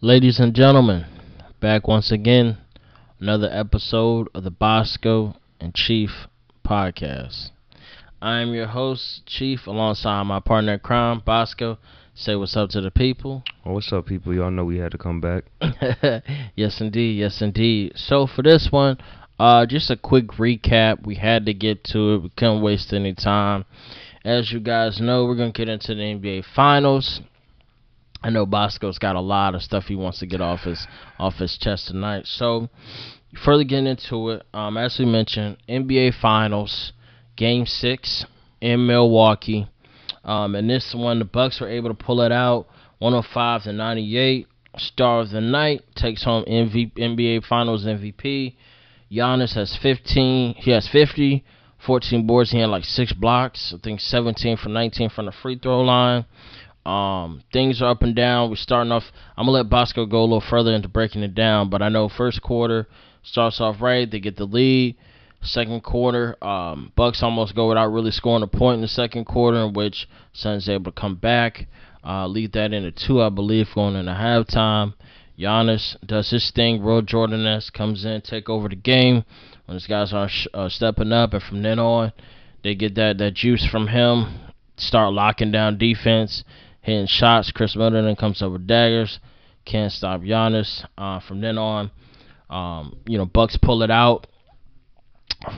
Ladies and gentlemen, back once again, another episode of the Bosco and Chief podcast. I am your host, Chief, alongside my partner in crime, Bosco. Say what's up to the people. Well, what's up, people? Y'all know we had to come back. yes, indeed. Yes, indeed. So for this one, uh, just a quick recap. We had to get to it. We couldn't waste any time. As you guys know, we're gonna get into the NBA Finals. I know Bosco's got a lot of stuff he wants to get off his off his chest tonight. So, further getting into it, um, as we mentioned, NBA Finals, Game Six in Milwaukee. Um, and this one, the Bucks were able to pull it out, 105 to 98. Star of the night takes home MVP, NBA Finals MVP. Giannis has 15. He has 50, 14 boards. He had like six blocks. I think 17 for 19 from the free throw line. Um, things are up and down. We're starting off. I'm gonna let Bosco go a little further into breaking it down, but I know first quarter starts off right. They get the lead. Second quarter, um, Bucks almost go without really scoring a point in the second quarter, in which Suns able to come back, uh, lead that into two, I believe, going into halftime. Giannis does his thing, real Jordan S comes in, take over the game when these guys are uh, stepping up, and from then on, they get that that juice from him, start locking down defense, hitting shots. Khris Middleton comes up with daggers, can't stop Giannis. Uh, from then on, um, you know, Bucks pull it out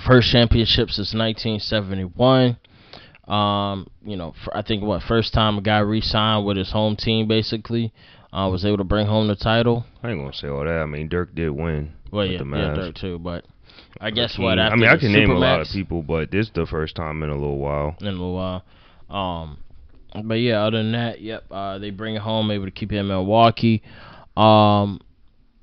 first championship since 1971. Um, you know, for, I think what first time a guy re-signed with his home team basically uh, was able to bring home the title. I ain't gonna say all that. I mean, Dirk did win. Well, yeah, yeah, Dirk too. But I guess what I mean, I can name a lot of people, but this is the first time in a little while. In a little while. Um, but yeah, other than that, yep, uh, they bring it home, able to keep it in Milwaukee. Um,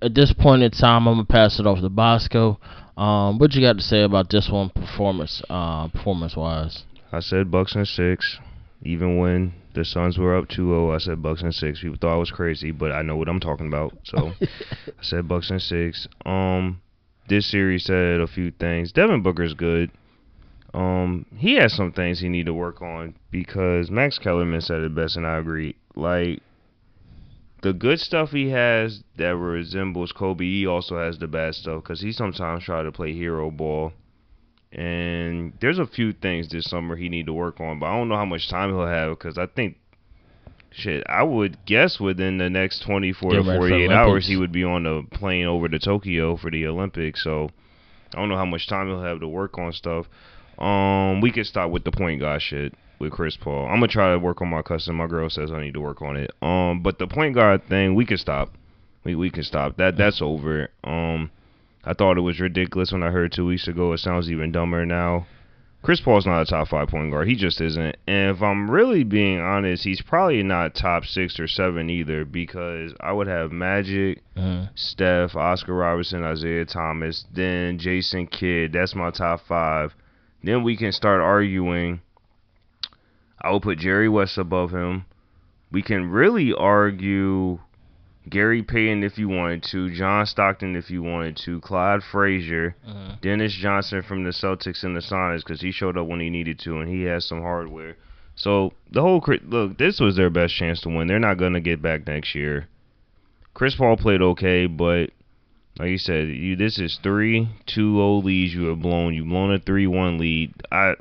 at this point in time, I'm gonna pass it off to Bosco. Um, what you got to say about this one, performance, uh, performance wise? I said Bucks and six. Even when the Suns were up 2-0, I said Bucks and six. People thought I was crazy, but I know what I'm talking about. So I said Bucks and six. Um, this series said a few things. Devin Booker's good. Um, he has some things he need to work on because Max Kellerman said it best, and I agree. Like the good stuff he has that resembles Kobe, he also has the bad stuff because he sometimes try to play hero ball. And there's a few things this summer he need to work on, but I don't know how much time he'll have because I think, shit, I would guess within the next 24 Get to 48 hours he would be on a plane over to Tokyo for the Olympics. So I don't know how much time he'll have to work on stuff. Um, we could start with the point guard shit with Chris Paul. I'm gonna try to work on my custom. My girl says I need to work on it. Um, but the point guard thing, we can stop. We we can stop. That that's over. Um, I thought it was ridiculous when I heard two weeks ago. It sounds even dumber now. Chris Paul's not a top five point guard. He just isn't. And if I'm really being honest, he's probably not top six or seven either because I would have Magic, uh-huh. Steph, Oscar Robertson, Isiah Thomas, then Jason Kidd. That's my top five. Then we can start arguing I will put Jerry West above him. We can really argue Gary Payton if you wanted to, John Stockton if you wanted to, Clyde Frazier, uh-huh. Dennis Johnson from the Celtics and the Sonics because he showed up when he needed to and he has some hardware. So the whole look, this was their best chance to win. They're not gonna get back next year. Chris Paul played okay, but like you said, you this is three two old leads you have blown. You've blown a three one lead. I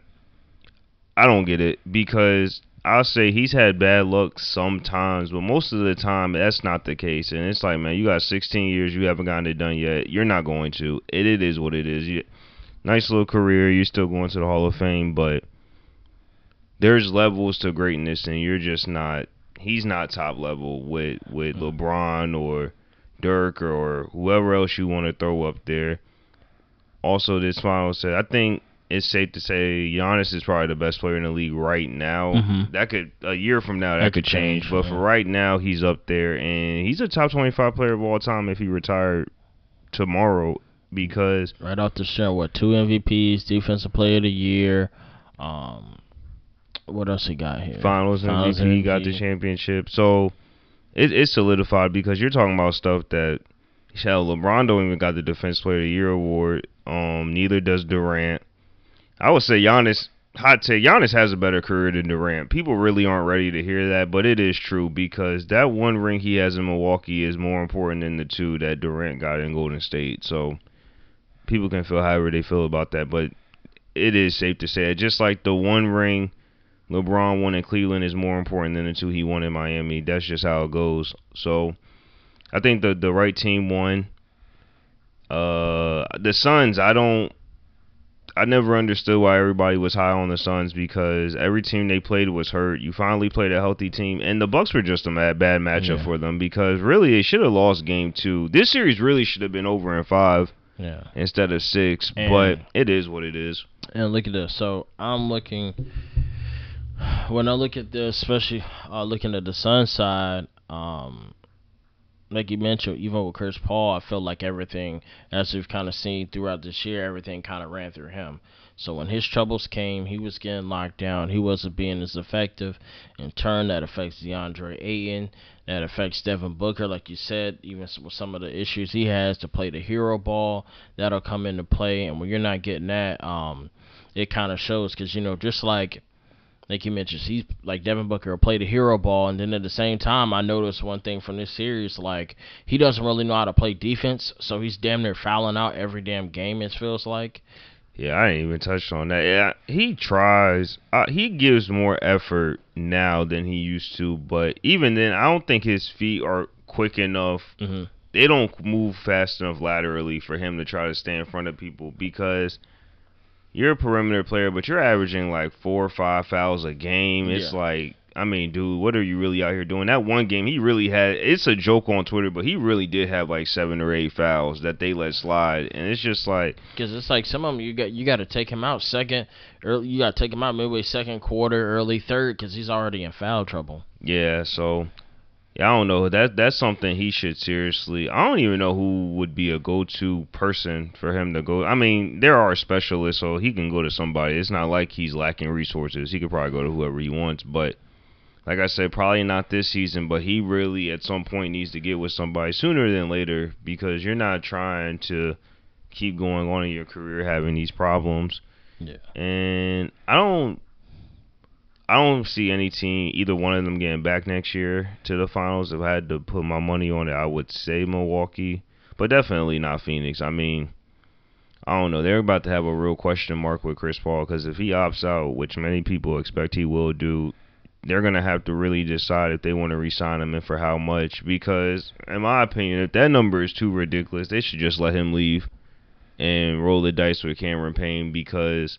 I don't get it because I'll say he's had bad luck sometimes, but most of the time that's not the case. And it's like, man, you got 16 years, you haven't gotten it done yet. You're not going to. It, it is what it is. You, nice little career. You're still going to the Hall of Fame, but there's levels to greatness, and you're just not. He's not top level with with mm-hmm. LeBron or Dirk or whoever else you want to throw up there. Also, this final said, I think it's safe to say Giannis is probably the best player in the league right now. Mm-hmm. That could a year from now that, that could change, change, but yeah. for right now he's up there and he's a top 25 player of all time if he retired tomorrow because right off the start what two MVPs, defensive player of the year, um what else he got here? Finals, Finals MVP, MVP, got the championship. So it, it's solidified because you're talking about stuff that Hell, LeBron don't even got the Defense Player of the Year award. Um, neither does Durant. I would say Giannis hot take. Giannis has a better career than Durant. People really aren't ready to hear that, but it is true because that one ring he has in Milwaukee is more important than the two that Durant got in Golden State. So people can feel however they feel about that, but it is safe to say just like the one ring LeBron won in Cleveland is more important than the two he won in Miami. That's just how it goes. So I think the the right team won. Uh, the Suns, I don't I never understood why everybody was high on the Suns because every team they played was hurt. You finally played a healthy team, and the Bucks were just a mad, bad matchup Yeah. for them because really they should have lost game two. This series really should have been over in five Yeah. instead of six, And- but it is what it is. And look at this. So I'm looking. When I look at this, especially uh, looking at the Sun side, um, like you mentioned, even with Chris Paul, I feel like everything, as we've kind of seen throughout this year, everything kind of ran through him. So when his troubles came, he was getting locked down. He wasn't being as effective. In turn, that affects DeAndre Ayton. That affects Devin Booker, like you said, even with some of the issues he has to play the hero ball. That'll come into play. And when you're not getting that, um, it kind of shows because you know just like like you mentioned he's like Devin Booker played a hero ball and then at the same time I noticed one thing from this series like he doesn't really know how to play defense so he's damn near fouling out every damn game it feels like Yeah, I didn't even touched on that. Yeah, he tries. Uh, he gives more effort now than he used to, but even then, I don't think his feet are quick enough hmm they don't move fast enough laterally for him to try to stay in front of people because you're a perimeter player, but you're averaging like four or five fouls a game. It's Yeah. like, I mean, dude, what are you really out here doing? That one game, he really had. It's a joke on Twitter, but he really did have like seven or eight fouls that they let slide, and it's just like, because it's like some of them you got you got to take him out second early you got to take him out midway second quarter early third because he's already in foul trouble yeah. So, yeah, I don't know. That that's something he should seriously. I don't even know who would be a go-to person for him to go. I mean, there are specialists, so he can go to somebody. It's not like he's lacking resources. He could probably go to whoever he wants, but like I said, probably not this season. But he really, at some point, needs to get with somebody sooner than later because you're not trying to keep going on in your career having these problems. Yeah. And I don't. I don't see any team, either one of them, getting back next year to the finals. If I had to put my money on it, I would say Milwaukee, but definitely not Phoenix. I mean, I don't know. They're about to have a real question mark with Chris Paul because if he opts out, which many people expect he will do, they're gonna have to really decide if they want to re-sign him and for how much. Because, in my opinion, if that number is too ridiculous, they should just let him leave and roll the dice with Cameron Payne because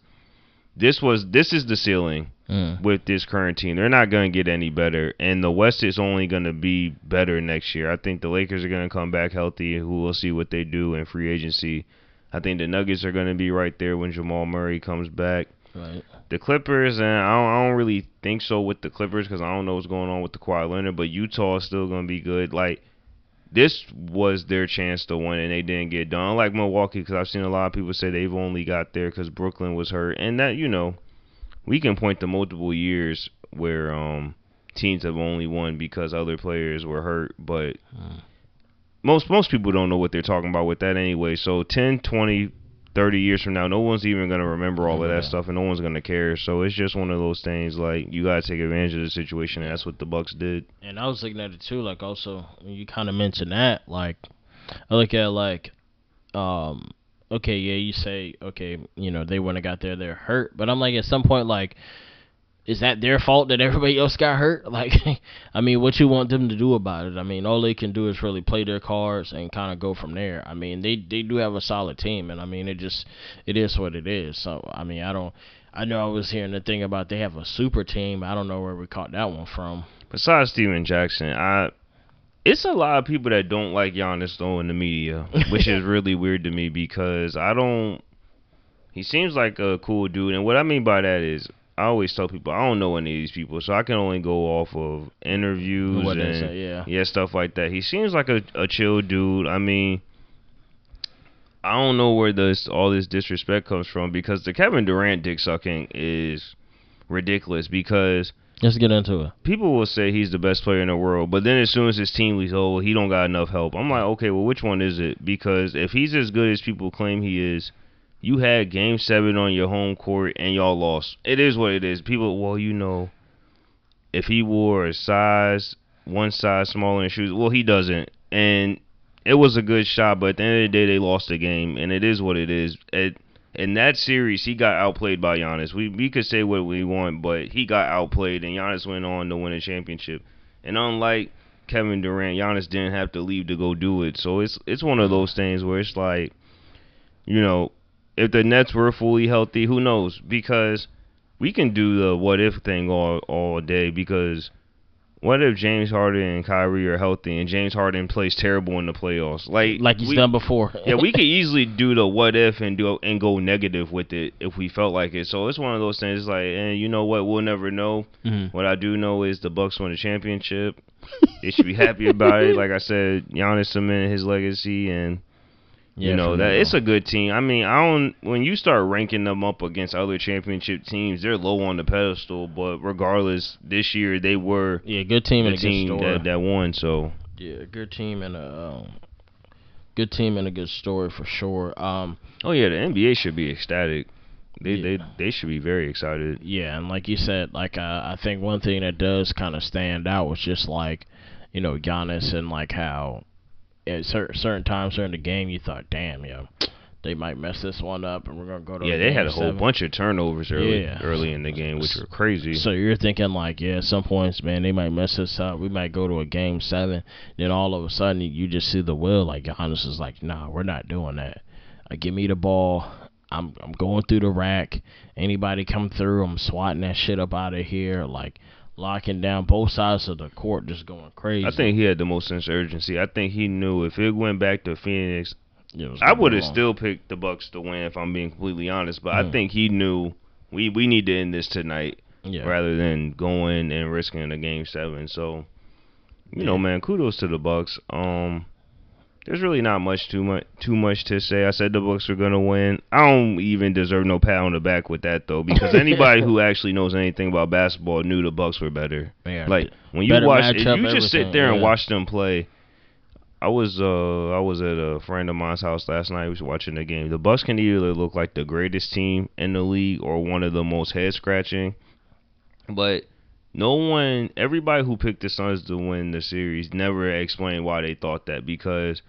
this was this is the ceiling Mm. with this current team. They're not going to get any better, and the West is only going to be better next year. I think the Lakers are going to come back healthy. Who will see what they do in free agency. I think the Nuggets are going to be right there when Jamal Murray comes back. Right. The Clippers, and I don't, I don't really think so with the Clippers because I don't know what's going on with the Kawhi Leonard, but Utah is still going to be good. Like this was their chance to win, and they didn't get done. Unlike Milwaukee, because I've seen a lot of people say they've only got there because Brooklyn was hurt, and that you know, we can point to multiple years where um teams have only won because other players were hurt, but Mm. most most people don't know what they're talking about with that anyway. So 10, 20, 30 years from now, no one's even going to remember all of that Yeah. stuff and no one's going to care. So it's just one of those things like you got to take advantage of the situation and that's what the Bucks did. And I was looking at it too, like also when you kind of mentioned that, like I look at like, um, okay, yeah, you say okay, you know they wouldn't have got there, they're hurt, but I'm like at some point like, is that their fault that everybody else got hurt? Like, I mean, what you want them to do about it? I mean, all they can do is really play their cards and kind of go from there. I mean, they they do have a solid team, and I mean it just it is what it is. So I mean, I don't. I know I was hearing the thing about they have a super team. I don't know where we caught that one from. Besides Stephen Jackson, I it's a lot of people that don't like Giannis though in the media, which is really weird to me because I don't. He seems like a cool dude, and what I mean by that is, I always tell people I don't know any of these people, so I can only go off of interviews What and say, yeah. yeah, stuff like that. He seems like a, a chill dude. I mean, I don't know where this all this disrespect comes from because the Kevin Durant dick sucking is ridiculous because Let's get into it. people will say he's the best player in the world, but then as soon as his team leaves, oh, he don't got enough help. I'm like, okay, well, which one is it? Because if he's as good as people claim he is, you had Game Seven on your home court and y'all lost. It is what it is. People, well, you know, if he wore a size one size smaller in shoes, well, he doesn't, and it was a good shot, but at the end of the day, they lost the game, and it is what it is. It, in that series, he got outplayed by Giannis. We we could say what we want, but he got outplayed, and Giannis went on to win a championship. And unlike Kevin Durant, Giannis didn't have to leave to go do it. So it's it's one of those things where it's like, you know, if the Nets were fully healthy, who knows? Because we can do the what if thing all all day because what if James Harden and Kyrie are healthy and James Harden plays terrible in the playoffs? Like like he's we, done before. yeah, we could easily do the what if and do and go negative with it if we felt like it. So it's one of those things. Like, and you know what? We'll never know. Mhm. What I do know is the Bucks won the championship. they should be happy about it. Like I said, Giannis cemented his legacy, and Yeah, you know that it's a good team. I mean, I don't. When you start ranking them up against other championship teams, they're low on the pedestal. But regardless, this year they were yeah, good team the and a good team story. that that won. So yeah, good team and a um, good team and a good story for sure. Um, Oh yeah, the NBA should be ecstatic. They Yeah. they they should be very excited. Yeah, and like you said, like uh, I think one thing that does kind of stand out was just like, you know, Giannis and like how at cer- certain times during the game you thought, damn, yo, they might mess this one up, and we're gonna go to Yeah, they had a whole seven. bunch of turnovers early Yeah. early in the game, which were crazy. So you're thinking like, yeah, at some points, man, they might mess this up. We might go to a game seven. Then all of a sudden, you just see the will. Like Giannis is like, nah, we're not doing that. Uh, give me the ball. I'm I'm going through the rack. Anybody come through, I'm swatting that shit up out of here. Like locking down both sides of the court, just going crazy. I think he had the most sense of urgency. I think he knew if it went back to Phoenix, I would have still picked the Bucks to win if I'm being completely honest. But I Mm. think he knew we we need to end this tonight yeah. rather than going and risking a game seven. So, you know, man, kudos to the Bucks. Um, there's really not much too much too much to say. I said the Bucks are gonna win. I don't even deserve no pat on the back with that though, because anybody who actually knows anything about basketball knew the Bucks were better. Yeah. Like when you watch, if you just sit there and yeah. watch them play. I was uh I was at a friend of mine's house last night. We was watching the game. The Bucks can either look like the greatest team in the league or one of the most head scratching. But no one, everybody who picked the Suns to win the series never explained why they thought that because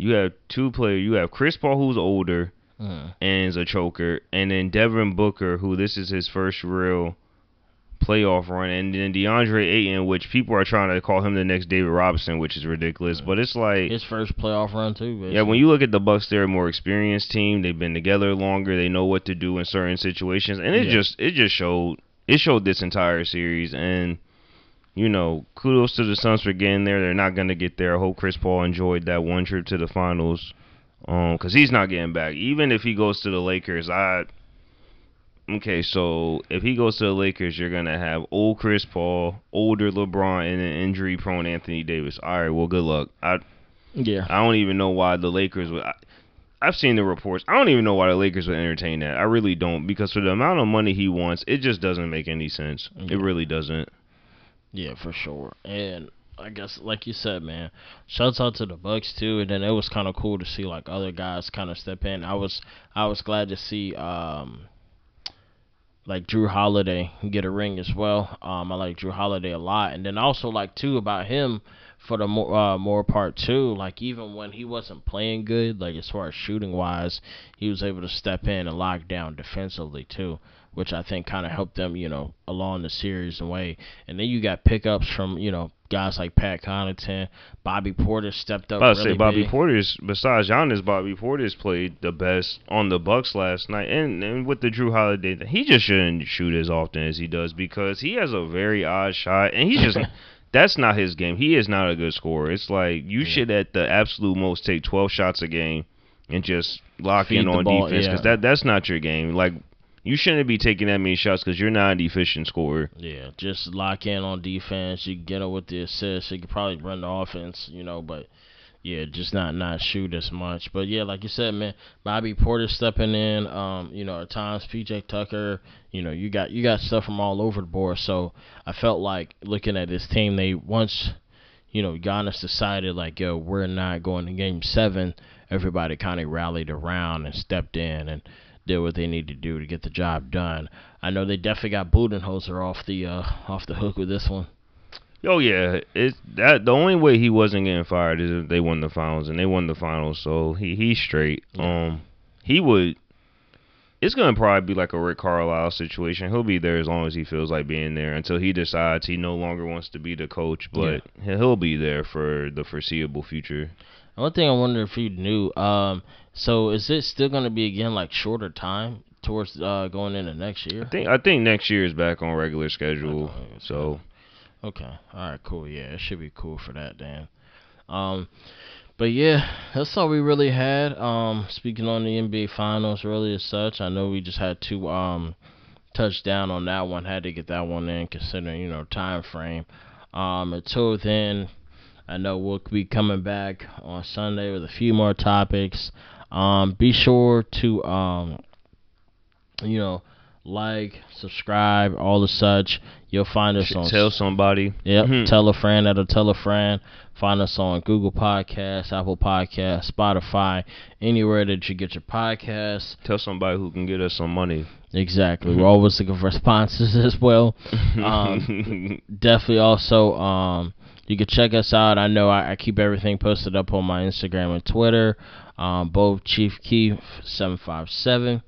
you have two players. You have Chris Paul who's older Mm. and is a choker, and then Devin Booker who this is his first real playoff run, and then DeAndre Ayton, which people are trying to call him the next David Robinson, which is ridiculous. But it's like His first playoff run too. yeah, when you look at the Bucks, they're a more experienced team. They've been together longer. They know what to do in certain situations, and it Yeah. just it just showed it showed this entire series. And you know, kudos to the Suns for getting there. They're not gonna get there. I hope Chris Paul enjoyed that one trip to the finals, um, because he's not getting back. Even if he goes to the Lakers, I. Okay, so if he goes to the Lakers, you're gonna have old Chris Paul, older LeBron, and an injury-prone Anthony Davis. All right, well, good luck. I yeah. I don't even know why the Lakers would. I, I've seen the reports. I don't even know why the Lakers would entertain that. I really don't because for the amount of money he wants, it just doesn't make any sense. Yeah. It really doesn't. Yeah, for sure. And I guess, like you said, man, shouts out to the Bucks too. And then it was kind of cool to see like other guys kind of step in. I was I was glad to see um like Jrue Holiday get a ring as well. Um, I like Jrue Holiday a lot, and then also like too about him for the more uh, more part too. Like even when he wasn't playing good, like as far as shooting wise, he was able to step in and lock down defensively too, which I think kind of helped them, you know, along the series and way. And then you got pickups from you know guys like Pat Connaughton, Bobby Portis stepped up. I really say Bobby big. Portis besides Giannis, Bobby Portis played the best on the Bucks last night, and and with the Jrue Holiday, he just shouldn't shoot as often as he does because he has a very odd shot, and he's just. That's not his game. He is not a good scorer. It's like you Yeah. should at the absolute most take 12 shots a game and just lock Feed in on defense because yeah. that that's not your game. Like you shouldn't be taking that many shots because you're not an efficient scorer. Yeah, just lock in on defense. You can get up with the assists. You could probably run the offense, you know, but yeah, just not not shoot as much. But yeah, like you said, man, Bobby Portis stepping in. Um, you know, at times PJ Tucker. You know, you got you got stuff from all over the board. So I felt like looking at this team, they once, you know, Giannis decided like, yo, we're not going to Game Seven. Everybody kind of rallied around and stepped in and. Did what they need to do to get the job done. I know they definitely got Budenholzer off the uh, off the hook with this one. Oh yeah, it's that the only way he wasn't getting fired is if they won the finals, and they won the finals, so he he's straight. Yeah. Um, he would. It's gonna probably be like a Rick Carlisle situation. He'll be there as long as he feels like being there until he decides he no longer wants to be the coach. But yeah. he'll be there for the foreseeable future. One thing I wonder if you knew. Um, so is it still gonna be again like shorter time towards uh, going into next year? I think I think next year is back on regular schedule. So Okay. All right. Cool. Yeah, it should be cool for that, Dan. Um, but yeah, that's all we really had. Um, speaking on the NBA Finals, really as such, I know we just had to um touch down on that one. Had to get that one in, considering you know time frame. Um, until then, I know we'll be coming back on Sunday with a few more topics. Um, be sure to um, you know like, subscribe, all the such. You'll find us on. Tell somebody. Yep. Mm-hmm. Tell a friend that'll tell a friend. Find us on Google Podcasts, Apple Podcasts, Spotify, anywhere that you get your podcasts. Tell somebody who can get us some money. Exactly. We're always looking for sponsors as well. Um, definitely also, um, you can check us out. I know I, I, keep everything posted up on my Instagram and Twitter. Um, both Chief five seven.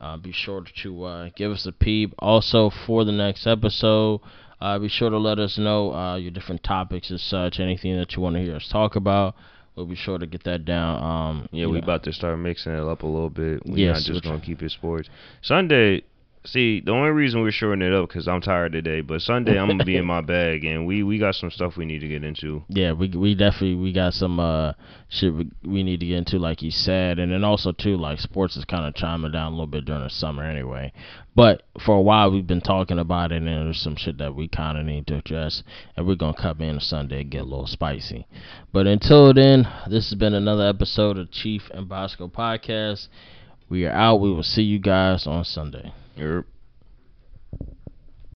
Uh, be sure to uh, give us a peep. Also, for the next episode, uh, be sure to let us know uh, your different topics and such, anything that you want to hear us talk about. We'll be sure to get that down. Um, yeah, we about to start mixing it up a little bit. We're yes, not just gonna keep it sports. Sunday, See, the only reason we're shortening it up because I'm tired today. But Sunday I'm gonna be in my bag, and we we got some stuff we need to get into. Yeah, we we definitely we got some uh shit we, we need to get into, like you said, and then also too like sports is kind of chiming down a little bit during the summer anyway. But for a while we've been talking about it, and there's some shit that we kind of need to address, and we're gonna come in on Sunday and get a little spicy. But until then, this has been another episode of Chief and Bosco podcast. We are out. We will see you guys on Sunday. Yep.